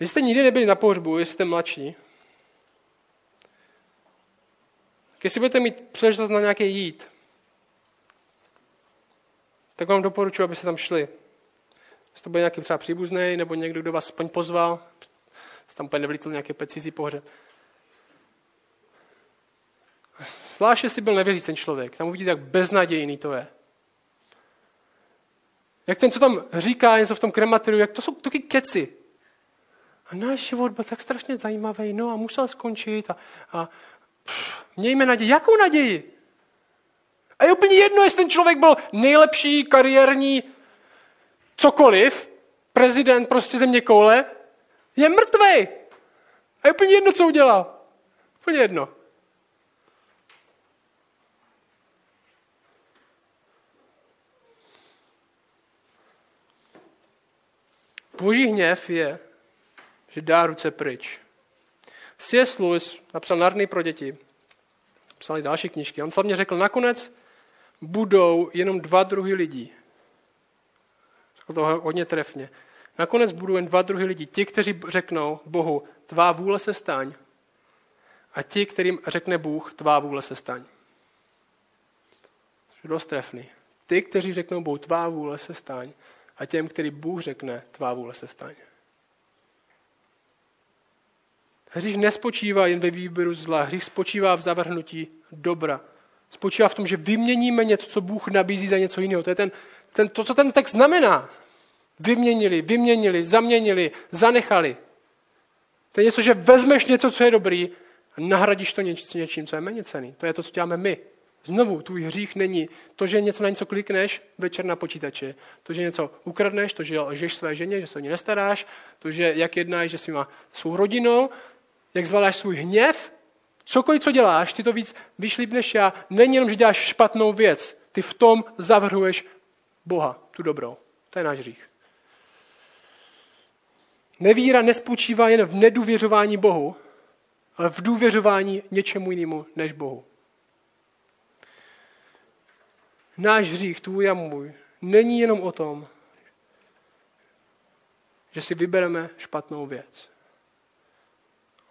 Jestli jste nikdy nebyli na pohřbu, jestli jste mladší, jestli budete mít příležitost na nějaké jít, tak vám doporučuji, abyste tam šli. Jestli to bude nějaký třeba příbuzný, nebo někdo, kdo vás aspoň pozval, jste tam úplně nevlítl nějaké pecizí pohřeb. Zvlášť, jestli byl nevěřící ten člověk, tam uvidíte, jak beznadějný to je. Jak ten, co tam říká něco v tom krematoriu, jak to jsou taky keci. A náš život byl tak strašně zajímavý, no a musel skončit a, a pff, mějme naději. Jakou naději? A je úplně jedno, jestli ten člověk byl nejlepší kariérní cokoliv, prezident prostě země koule, je mrtvý. A je úplně jedno, co udělal. Úplně jedno. Boží hněv je, že dá ruce pryč. C.S. Lewis napsal Narny pro děti. Psali další knižky. On slavně řekl, nakonec budou jenom dva druhy lidí. Řekl to hodně trefně. Nakonec budou jen dva druhy lidí. Ti, kteří řeknou Bohu, tvá vůle se staň. A ti, kterým řekne Bůh, tvá vůle se staň. Je dost trefný. Ty, kteří řeknou Bohu, tvá vůle se staň. A těm, který Bůh řekne, tvá vůle se staň. Hřích nespočívá jen ve výběru zla, hřích spočívá v zavrhnutí dobra spočívá v tom, že vyměníme něco, co Bůh nabízí za něco jiného. To je ten, ten, to, co ten text znamená. Vyměnili, vyměnili, zaměnili, zanechali. To je něco, že vezmeš něco, co je dobrý a nahradíš to něč, něčím, co je méně cený. To je to, co děláme my. Znovu, tvůj hřích není to, že něco na něco klikneš večer na počítači, to, že něco ukradneš, to, že lžeš své ženě, že se o ní nestaráš, to, že jak jednáš, že má svou rodinou, jak zvládáš svůj hněv, cokoliv, co děláš, ty to víc vyšlíp než já, není jenom, že děláš špatnou věc, ty v tom zavrhuješ Boha, tu dobrou. To je náš hřích. Nevíra nespočívá jen v nedůvěřování Bohu, ale v důvěřování něčemu jinému než Bohu. Náš hřích, tvůj a můj, není jenom o tom, že si vybereme špatnou věc,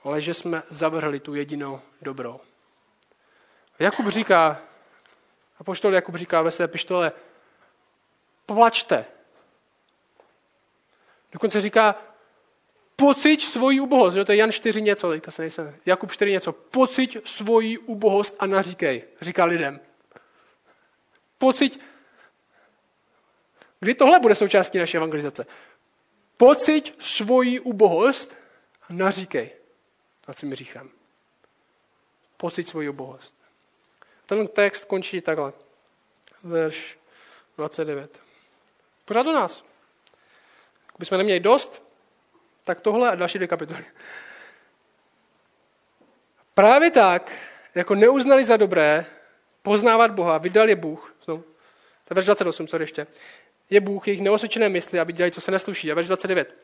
ale že jsme zavrhli tu jedinou dobrou. Jakub říká, a poštol Jakub říká ve své pištole, plačte. Dokonce říká, pocit svoji ubohost. To je Jan 4 něco, teďka se nejsem. Jakub 4 něco. Pocit svoji ubohost a naříkej, říká lidem. Pocit. Kdy tohle bude součástí naší evangelizace? Pocit svoji ubohost a naříkej nad svým říchem. Pocit svoji ubohost. Ten text končí takhle. Verš 29. Pořád do nás. Kdybychom neměli dost, tak tohle a další dvě kapitoly. Právě tak, jako neuznali za dobré poznávat Boha, vydal je Bůh, znovu, to je verš 28, sorry ještě, je Bůh jejich neosvědčené mysli, aby dělali, co se nesluší. A verš 29.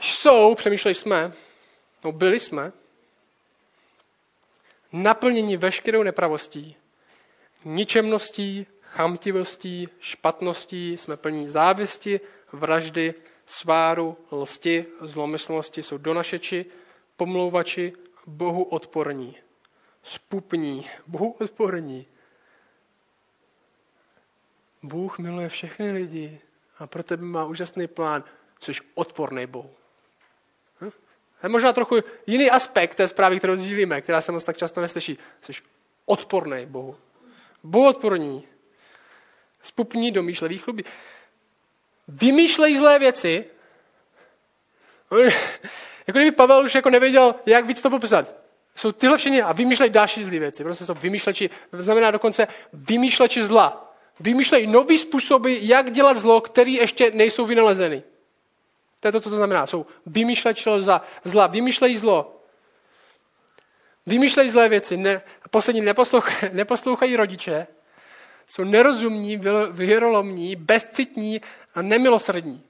Jsou, přemýšleli jsme, no byli jsme, naplněni veškerou nepravostí, ničemností, chamtivostí, špatností, jsme plní závisti, vraždy, sváru, lsti, zlomyslnosti jsou donašeči, pomlouvači, Bohu odporní, spupní, Bohu odporní. Bůh miluje všechny lidi a pro tebe má úžasný plán, což odporný Bohu. To je možná trochu jiný aspekt té zprávy, kterou sdílíme, která se moc tak často neslyší. Jsi odporný Bohu. Bůh odporní. Spupní domýšlevý chlubí vymýšlejí zlé věci. jako kdyby Pavel už jako nevěděl, jak víc to popsat. Jsou tyhle všechny a vymýšlejí další zlé věci. Prostě jsou vymýšleči, znamená dokonce vymýšleči zla. Vymýšlejí nový způsoby, jak dělat zlo, které ještě nejsou vynalezeny. To je to, co to znamená. Jsou vymýšleči zla, zla vymýšlejí zlo. Vymýšlejí zlé věci. Ne, poslední neposlouchají, neposlouchají rodiče. Jsou nerozumní, věrolomní, bezcitní a nemilosrdní.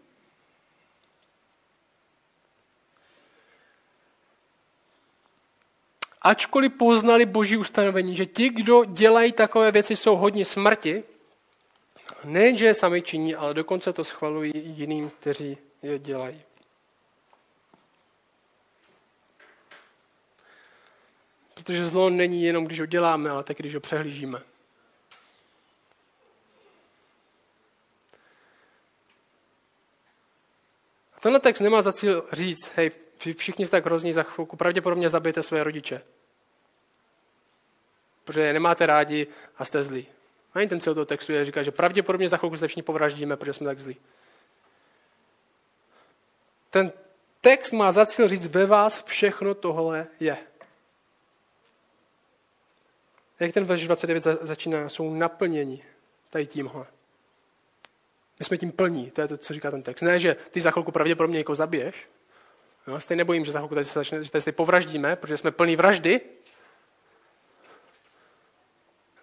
Ačkoliv poznali boží ustanovení, že ti, kdo dělají takové věci, jsou hodně smrti, nejenže je sami činí, ale dokonce to schvalují jiným, kteří je dělají. Protože zlo není jenom, když ho děláme, ale taky, když ho přehlížíme. A tenhle text nemá za cíl říct, hej, všichni jste tak hrozní za chvilku, pravděpodobně zabijete své rodiče. Protože je nemáte rádi a jste zlí. Ani ten cíl toho textu je říká, že pravděpodobně za chvilku se všichni povraždíme, protože jsme tak zlí. Ten text má za cíl říct, ve vás všechno tohle je. Jak ten verš 29 začíná, jsou naplněni tady tímhle. My jsme tím plní, to je to, co říká ten text. Ne, že ty za chvilku pravděpodobně někoho zabiješ. Jo, stejně nebojím, že za chvilku tady se, začne, že tady se povraždíme, protože jsme plní vraždy.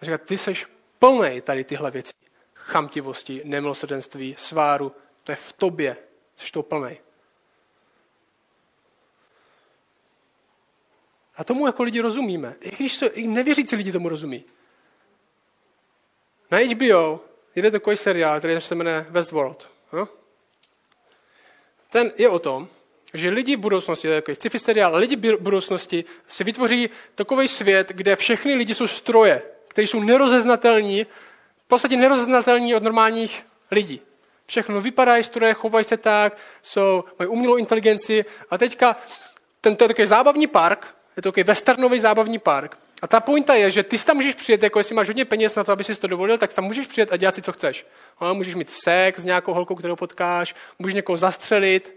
A říká, ty jsi plný tady tyhle věci. Chamtivosti, nemilosrdenství, sváru. To je v tobě. Jsi to plný. A tomu jako lidi rozumíme. I když se, i nevěřící lidi tomu rozumí. Na HBO jde takový seriál, který se jmenuje Westworld. No? Ten je o tom, že lidi v budoucnosti, to je takový sci-fi seriál, lidi v budoucnosti si vytvoří takový svět, kde všechny lidi jsou stroje, které jsou nerozeznatelní, v podstatě nerozeznatelní od normálních lidí. Všechno vypadají stroje, chovají se tak, jsou, mají umělou inteligenci a teďka ten, to je takový zábavní park, je to takový westernový zábavní park, A ta pointa je, že ty si tam můžeš přijet, jako jestli máš hodně peněz na to, aby si to dovolil, tak tam můžeš přijet a dělat si, co chceš. No, můžeš mít sex s nějakou holkou, kterou potkáš, můžeš někoho zastřelit.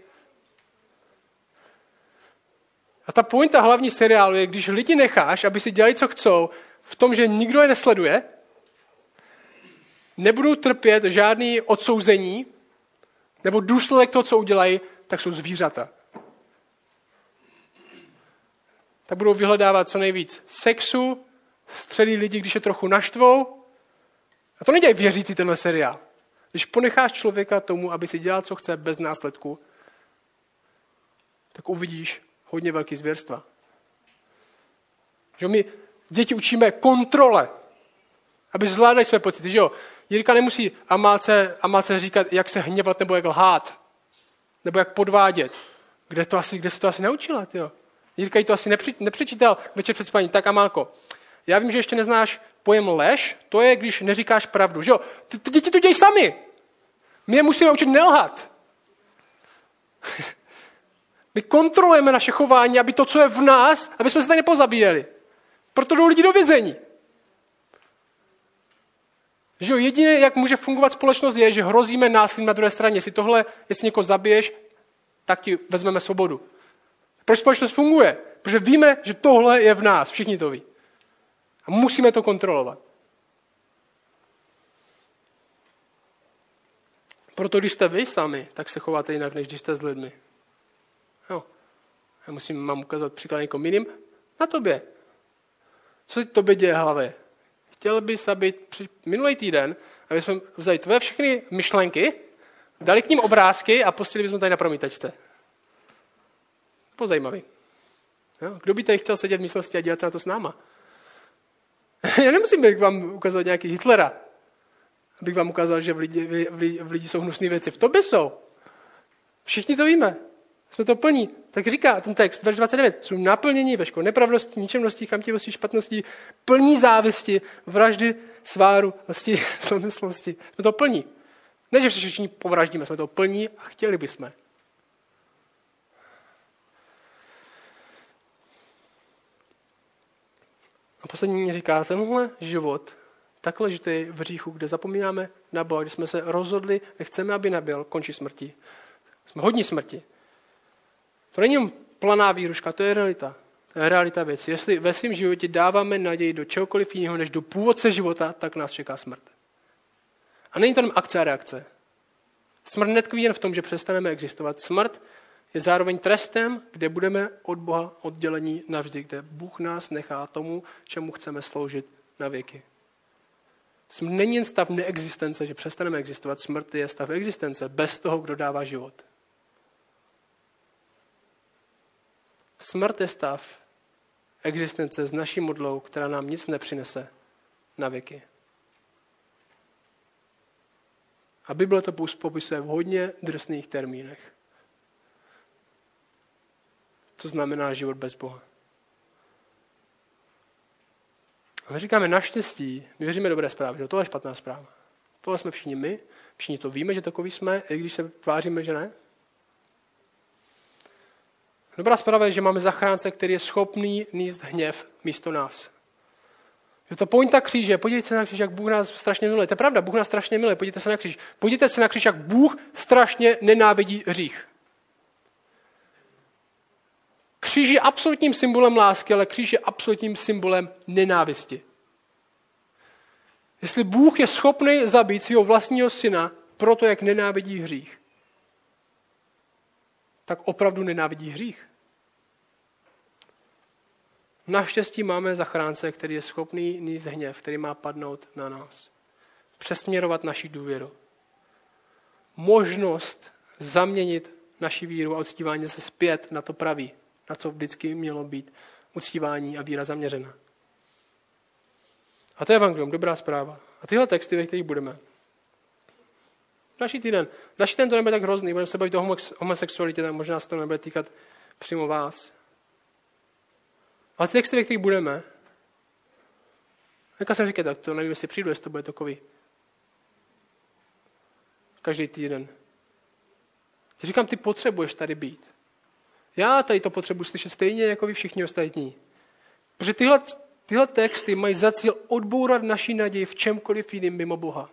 A ta pointa hlavní seriálu je, když lidi necháš, aby si dělali, co chcou, v tom, že nikdo je nesleduje, nebudou trpět žádný odsouzení, nebo důsledek toho, co udělají, tak jsou zvířata. Tak budou vyhledávat co nejvíc sexu, střelí lidi, když je trochu naštvou. A to nedělají věřící tenhle seriál. Když ponecháš člověka tomu, aby si dělal, co chce, bez následku, tak uvidíš hodně velký zvěrstva. Že my děti učíme kontrole, aby zvládali své pocity. Že jo? Jirka nemusí Amálce, Amálce říkat, jak se hněvat nebo jak lhát. Nebo jak podvádět. Kde, to asi, kde se to asi naučila? Tyjo? Jirka jí to asi nepřečítal večer před spaním. Tak Amálko, já vím, že ještě neznáš pojem lež, to je, když neříkáš pravdu. Že jo? Ty, ty děti to dějí sami. My je musíme učit nelhat. My kontrolujeme naše chování, aby to, co je v nás, aby jsme se tady nepozabíjeli. Proto jdou lidi do vězení. Že jo, jediné, jak může fungovat společnost, je, že hrozíme násilím na druhé straně. Jestli tohle, jestli někoho zabiješ, tak ti vezmeme svobodu. Proč společnost funguje? Protože víme, že tohle je v nás. Všichni to ví. A musíme to kontrolovat. Proto když jste vy sami, tak se chováte jinak, než když jste s lidmi. Jo. Já musím mám ukázat příklad někomu jiným. Na tobě. Co ti tobě děje hlavě? Chtěl bys, aby při minulý týden, aby jsme vzali tvoje všechny myšlenky, dali k ním obrázky a pustili bychom tady na promítačce. To zajímavý. Jo? Kdo by tady chtěl sedět v myslosti a dělat se na to s náma? Já nemusím vám ukázat nějaký Hitlera, abych vám ukázal, že v lidi, v, v, v lidi jsou hnusné věci. V tobě jsou. Všichni to víme. Jsme to plní. Tak říká ten text, verš 29, jsou naplnění veškerou nepravdostí, ničemností, chamtivostí, špatností, plní závisti, vraždy, sváru, lsti, zlomyslnosti. Jsme to plní. Ne, že všichni povraždíme, jsme to plní a chtěli bychom. Poslední říká, tenhle život tak ležitý v říchu, kde zapomínáme na Boha, kde jsme se rozhodli, nechceme, aby nebyl, končí smrti. Jsme hodní smrti. To není planá výruška, to je realita. To je realita věci. Jestli ve svém životě dáváme naději do čehokoliv jiného, než do původce života, tak nás čeká smrt. A není jen akce a reakce. Smrt netkví jen v tom, že přestaneme existovat. Smrt je zároveň trestem, kde budeme od Boha oddělení navždy, kde Bůh nás nechá tomu, čemu chceme sloužit na věky. Smrt není jen stav neexistence, že přestaneme existovat. Smrt je stav existence bez toho, kdo dává život. Smrt je stav existence s naší modlou, která nám nic nepřinese na věky. A Bible to popisuje v hodně drsných termínech. Co znamená život bez Boha. A my říkáme naštěstí, my věříme dobré zprávy, že tohle je špatná zpráva. Tohle jsme všichni my, všichni to víme, že takový jsme, i když se tváříme, že ne. Dobrá zpráva je, že máme zachránce, který je schopný níst hněv místo nás. Je to pointa kříže. Podívejte se na kříž, jak Bůh nás strašně miluje. To je pravda, Bůh nás strašně miluje. Podívejte se na kříž. Podívejte se na kříž, jak Bůh strašně nenávidí hřích. Kříž je absolutním symbolem lásky, ale kříž je absolutním symbolem nenávisti. Jestli Bůh je schopný zabít svého vlastního syna proto, jak nenávidí hřích, tak opravdu nenávidí hřích. Naštěstí máme zachránce, který je schopný níst hněv, který má padnout na nás. Přesměrovat naši důvěru. Možnost zaměnit naši víru a uctívání se zpět na to pravý, na co vždycky mělo být uctívání a víra zaměřena. A to je evangelium, dobrá zpráva. A tyhle texty, ve kterých budeme. Další týden. Další týden to nebude tak hrozný, budeme se bavit o homosexualitě, tak možná se to nebude týkat přímo vás. Ale ty texty, ve kterých budeme, jak jsem říkal, tak to nevím, jestli přijdu, jestli to bude takový. Každý týden. Ti říkám, ty potřebuješ tady být. Já tady to potřebuji slyšet stejně jako vy všichni ostatní. Protože tyhle Tyhle texty mají za cíl odbourat naší naději v čemkoliv jiným mimo Boha.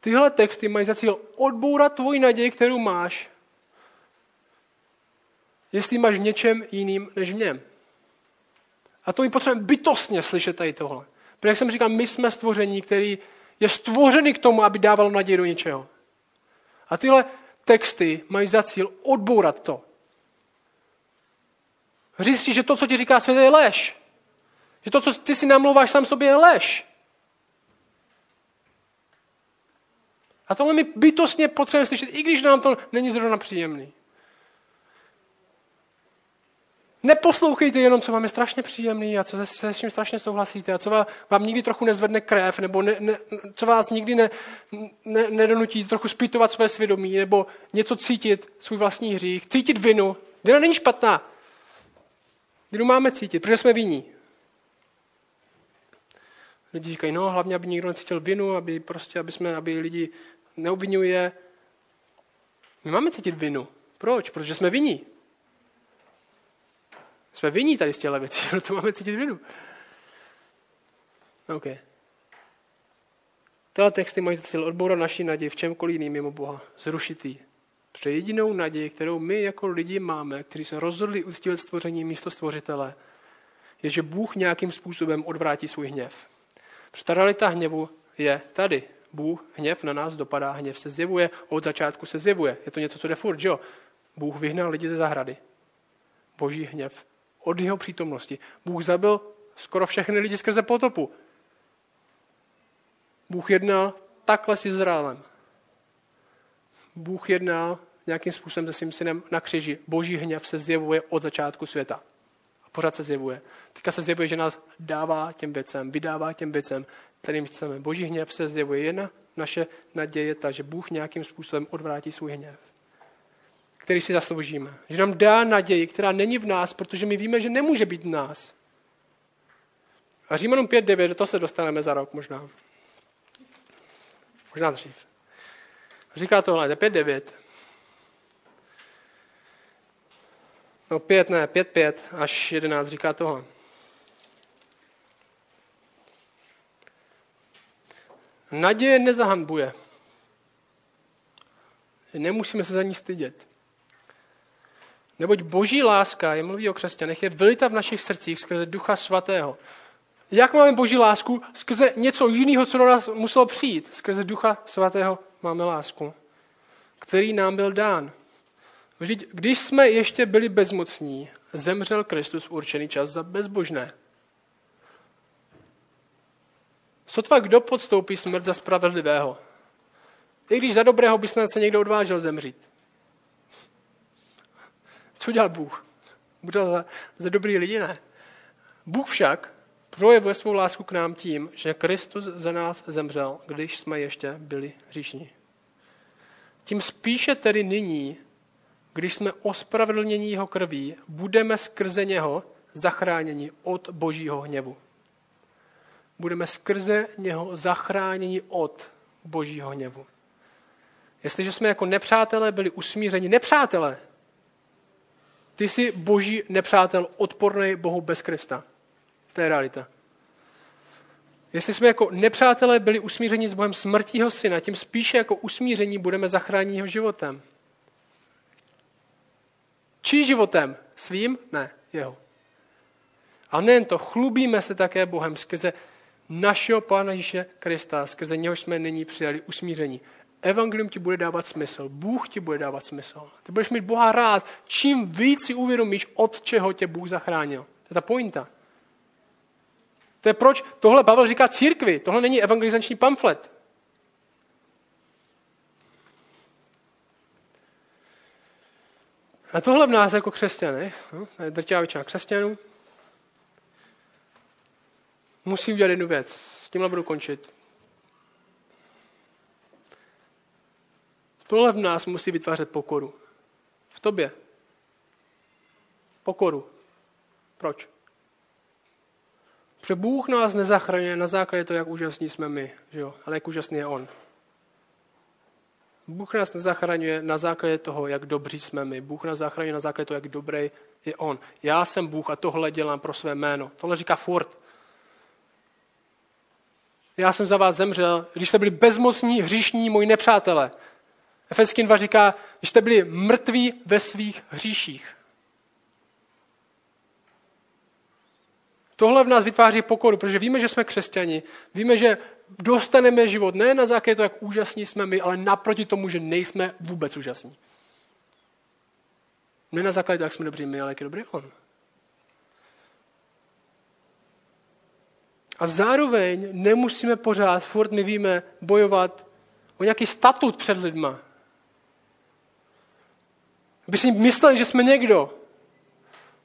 Tyhle texty mají za cíl odbourat tvoji naději, kterou máš, jestli máš něčem jiným než v něm. A to my potřebujeme bytostně slyšet tady tohle. Protože jak jsem říkal, my jsme stvoření, který je stvořený k tomu, aby dával naději do něčeho. A tyhle texty mají za cíl odbourat to. Říct si, že to, co ti říká svět, je lež. Že to, co ty si namlouváš sám sobě, je lež. A tohle my bytostně potřebujeme slyšet, i když nám to není zrovna příjemný. Neposlouchejte jenom, co vám je strašně příjemný a co se, se s tím strašně souhlasíte a co vám, vám nikdy trochu nezvedne krev, nebo ne, ne, co vás nikdy ne, ne, nedonutí trochu zpytovat své svědomí, nebo něco cítit, svůj vlastní hřích, cítit vinu. Vina není špatná. Vinu máme cítit, protože jsme viní. Lidi říkají, no hlavně, aby nikdo necítil vinu, aby prostě, aby, jsme, aby lidi neobvinuje. My máme cítit vinu. Proč? Protože jsme viní. Jsme viní tady z těchto věcí, proto máme cítit vinu. OK. Tyhle texty mají cíl odbourat naší naději v čemkoliv jiným mimo Boha. Zrušit ji. Protože jedinou naději, kterou my jako lidi máme, kteří se rozhodli uctívat stvoření místo stvořitele, je, že Bůh nějakým způsobem odvrátí svůj hněv. Protože ta realita hněvu je tady. Bůh hněv na nás dopadá, hněv se zjevuje, od začátku se zjevuje. Je to něco, co jde furt, že jo? Bůh vyhnal lidi ze zahrady. Boží hněv od jeho přítomnosti. Bůh zabil skoro všechny lidi skrze potopu. Bůh jednal takhle s Izraelem. Bůh jednal nějakým způsobem se svým synem na křiži. Boží hněv se zjevuje od začátku světa. A pořád se zjevuje. Teďka se zjevuje, že nás dává těm věcem, vydává těm věcem, kterým chceme. Boží hněv se zjevuje. Jedna naše naděje je ta, že Bůh nějakým způsobem odvrátí svůj hněv který si zasloužíme. Že nám dá naději, která není v nás, protože my víme, že nemůže být v nás. A Římanům 5.9, do toho se dostaneme za rok možná. Možná dřív. Říká tohle, 5.9. No 5 ne, 5.5 až 11 říká tohle. Naděje nezahanbuje. Nemusíme se za ní stydět. Neboť boží láska, je mluví o křesťanech, je vylita v našich srdcích skrze ducha svatého. Jak máme boží lásku? Skrze něco jiného, co do nás muselo přijít. Skrze ducha svatého máme lásku, který nám byl dán. Vždyť, když jsme ještě byli bezmocní, zemřel Kristus v určený čas za bezbožné. Sotva kdo podstoupí smrt za spravedlivého? I když za dobrého by snad se někdo odvážel zemřít. Co dělal Bůh? Bůh za, za dobrý lidi, ne. Bůh však projevuje svou lásku k nám tím, že Kristus za nás zemřel, když jsme ještě byli hříšní. Tím spíše tedy nyní, když jsme ospravedlnění jeho krví, budeme skrze něho zachráněni od božího hněvu. Budeme skrze něho zachráněni od božího hněvu. Jestliže jsme jako nepřátelé byli usmířeni, nepřátelé, ty jsi boží nepřátel, odporný Bohu bez Krista. To je realita. Jestli jsme jako nepřátelé byli usmířeni s Bohem smrtího syna, tím spíše jako usmíření budeme zachránit jeho životem. Čí životem? Svým? Ne, jeho. A nejen to, chlubíme se také Bohem skrze našeho Pána Ježíše Krista, skrze něhož jsme nyní přijali usmíření. Evangelium ti bude dávat smysl. Bůh ti bude dávat smysl. Ty budeš mít Boha rád, čím víc si uvědomíš, od čeho tě Bůh zachránil. To je ta pointa. To je proč tohle Pavel říká církvi. Tohle není evangelizační pamflet. A tohle v nás jako křesťany, no, drtivá většina křesťanů, musí udělat jednu věc. S tímhle budu končit. Tohle v nás musí vytvářet pokoru. V tobě. Pokoru. Proč? Protože Bůh nás nezachraňuje na základě toho, jak úžasní jsme my, že jo? ale jak úžasný je On. Bůh nás nezachraňuje na základě toho, jak dobří jsme my. Bůh nás zachraňuje na základě toho, jak dobrý je On. Já jsem Bůh a tohle dělám pro své jméno. Tohle říká furt. Já jsem za vás zemřel, když jste byli bezmocní, hříšní, moji nepřátelé. Efeským 2 říká, když jste byli mrtví ve svých hříších. Tohle v nás vytváří pokoru, protože víme, že jsme křesťani, víme, že dostaneme život ne na základě toho, jak úžasní jsme my, ale naproti tomu, že nejsme vůbec úžasní. Ne na základě toho, jak jsme dobří my, ale jak je dobrý on. A zároveň nemusíme pořád, furt my víme, bojovat o nějaký statut před lidma. Aby si mysleli, že jsme někdo.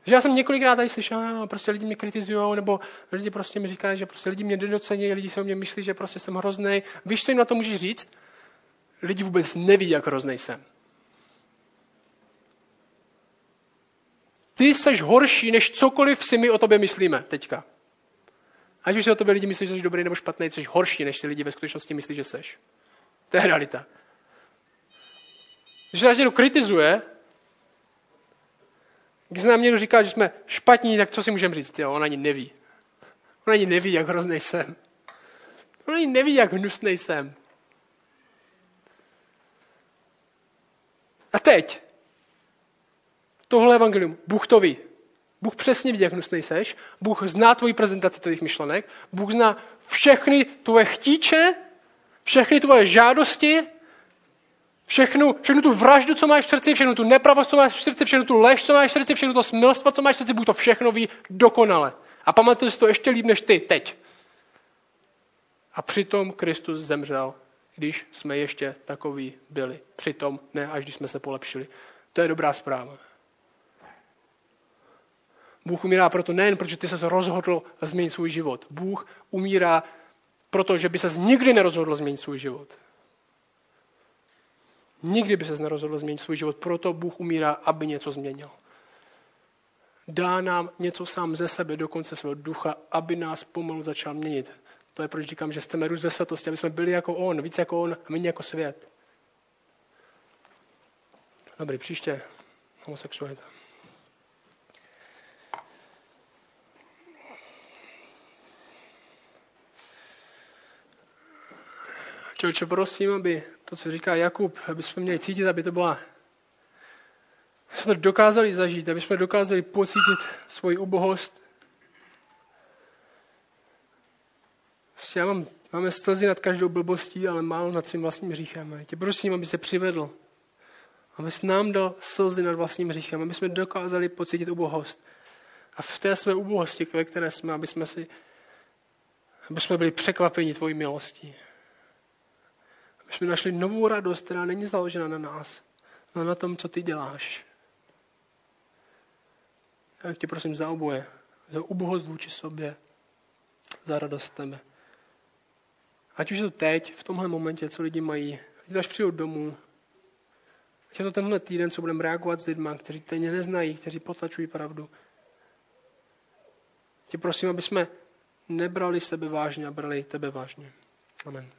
Že já jsem několikrát tady slyšel, prostě lidi mě kritizují, nebo lidi prostě mi říkají, že prostě lidi mě nedocení, lidi se o mě myslí, že prostě jsem hrozný. Víš, co jim na to můžeš říct? Lidi vůbec neví, jak hrozný jsem. Ty jsi horší, než cokoliv si my o tobě myslíme teďka. Ať už si o tobě lidi myslí, že jsi dobrý nebo špatný, jsi horší, než si lidi ve skutečnosti myslí, že jsi. To je realita. Když nás někdo kritizuje, když nám někdo říká, že jsme špatní, tak co si můžeme říct? Jo, on ani neví. On ani neví, jak hrozný jsem. On ani neví, jak hnusný jsem. A teď. Tohle evangelium. Bůh to ví. Bůh přesně ví, jak hnusný seš. Bůh zná tvoji prezentaci tvých myšlenek. Bůh zná všechny tvoje chtíče, všechny tvoje žádosti, všechnu, všechnu tu vraždu, co máš v srdci, všechnu tu nepravost, co máš v srdci, všechnu tu lež, co máš v srdci, všechnu to smilstvo, co máš v srdci, Bůh to všechno ví dokonale. A pamatuješ si to ještě líp než ty teď. A přitom Kristus zemřel, když jsme ještě takový byli. Přitom ne, až když jsme se polepšili. To je dobrá zpráva. Bůh umírá proto nejen, protože ty se rozhodl změnit svůj život. Bůh umírá proto, že by se nikdy nerozhodl změnit svůj život. Nikdy by se nerozhodl změnit svůj život, proto Bůh umírá, aby něco změnil. Dá nám něco sám ze sebe, do konce svého ducha, aby nás pomalu začal měnit. To je proč říkám, že chceme růst ve světosti, aby jsme byli jako On, víc jako On a méně jako svět. Dobrý, příště homosexualita. Čoče, prosím, aby to, co říká Jakub, aby jsme měli cítit, aby to byla aby jsme to dokázali zažít, aby jsme dokázali pocítit svoji ubohost. Prostě já mám, máme slzy nad každou blbostí, ale málo nad svým vlastním hříchem. Tě prosím, aby se přivedl. Aby jsi nám dal slzy nad vlastním hříchem, aby jsme dokázali pocítit ubohost. A v té své ubohosti, ve které jsme, aby jsme, si, aby jsme byli překvapeni tvojí milostí. Aby jsme našli novou radost, která není založena na nás, ale na tom, co ty děláš. Já tě prosím za oboje, za ubohost vůči sobě, za radost tebe. Ať už je to teď, v tomhle momentě, co lidi mají, ať až přijdou domů, ať je to tenhle týden, co budeme reagovat s lidmi, kteří tě neznají, kteří potlačují pravdu. Tě prosím, aby jsme nebrali sebe vážně a brali tebe vážně. Amen.